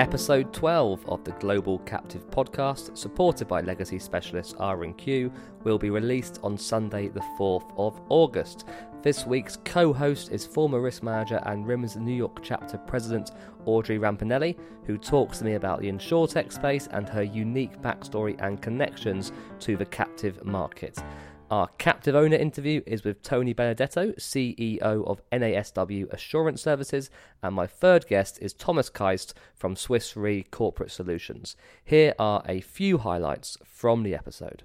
Episode 12 of the Global Captive podcast, supported by legacy specialist R&Q, will be released on Sunday the 4th of August. This week's co-host is former risk manager and RIMS New York chapter president Audrey Rampinelli, who talks to me about the insurtech space and her unique backstory and connections to the captive market. Our captive owner interview is with Tony Benedetto, CEO of NASW Assurance Services, and my third guest is Thomas Keist from Swiss Re Corporate Solutions. Here are a few highlights from the episode.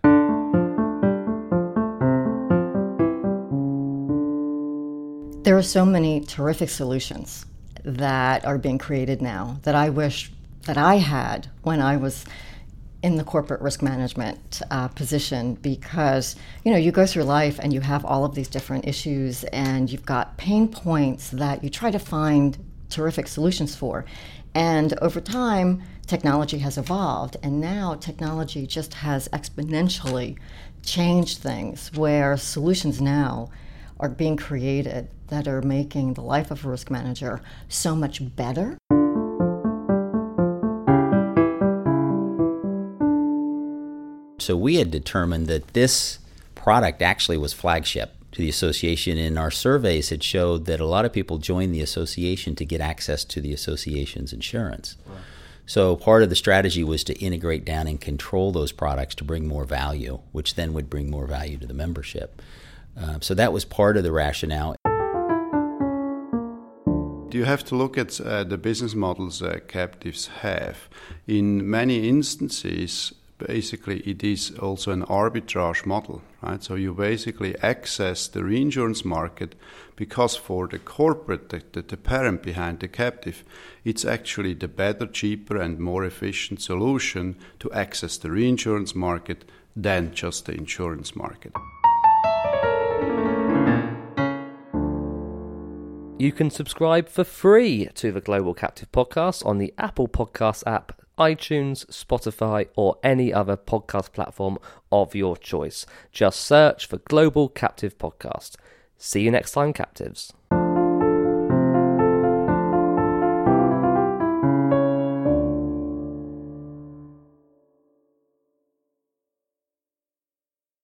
There are so many terrific solutions that are being created now that I wish that I had when I was in the corporate risk management uh, position because you know you go through life and you have all of these different issues and you've got pain points that you try to find terrific solutions for. And over time technology has evolved and now technology just has exponentially changed things where solutions now are being created that are making the life of a risk manager so much better So we had determined that this product actually was flagship to the association. And our surveys had showed that a lot of people joined the association to get access to the association's insurance. So part of the strategy was to integrate down and control those products to bring more value, which then would bring more value to the membership. Uh, so that was part of the rationale. Do You have to look at uh, the business models uh, captives have. In many instances, basically it is also an arbitrage model, right? So you basically access the reinsurance market because for the corporate, the, the, parent behind the captive, it's actually the better, cheaper, and more efficient solution to access the reinsurance market than just the insurance market. You can subscribe for free to the Global Captive Podcast on the Apple Podcast app iTunes, Spotify, or any other podcast platform of your choice. Just search for Global Captive Podcast. See you next time, captives.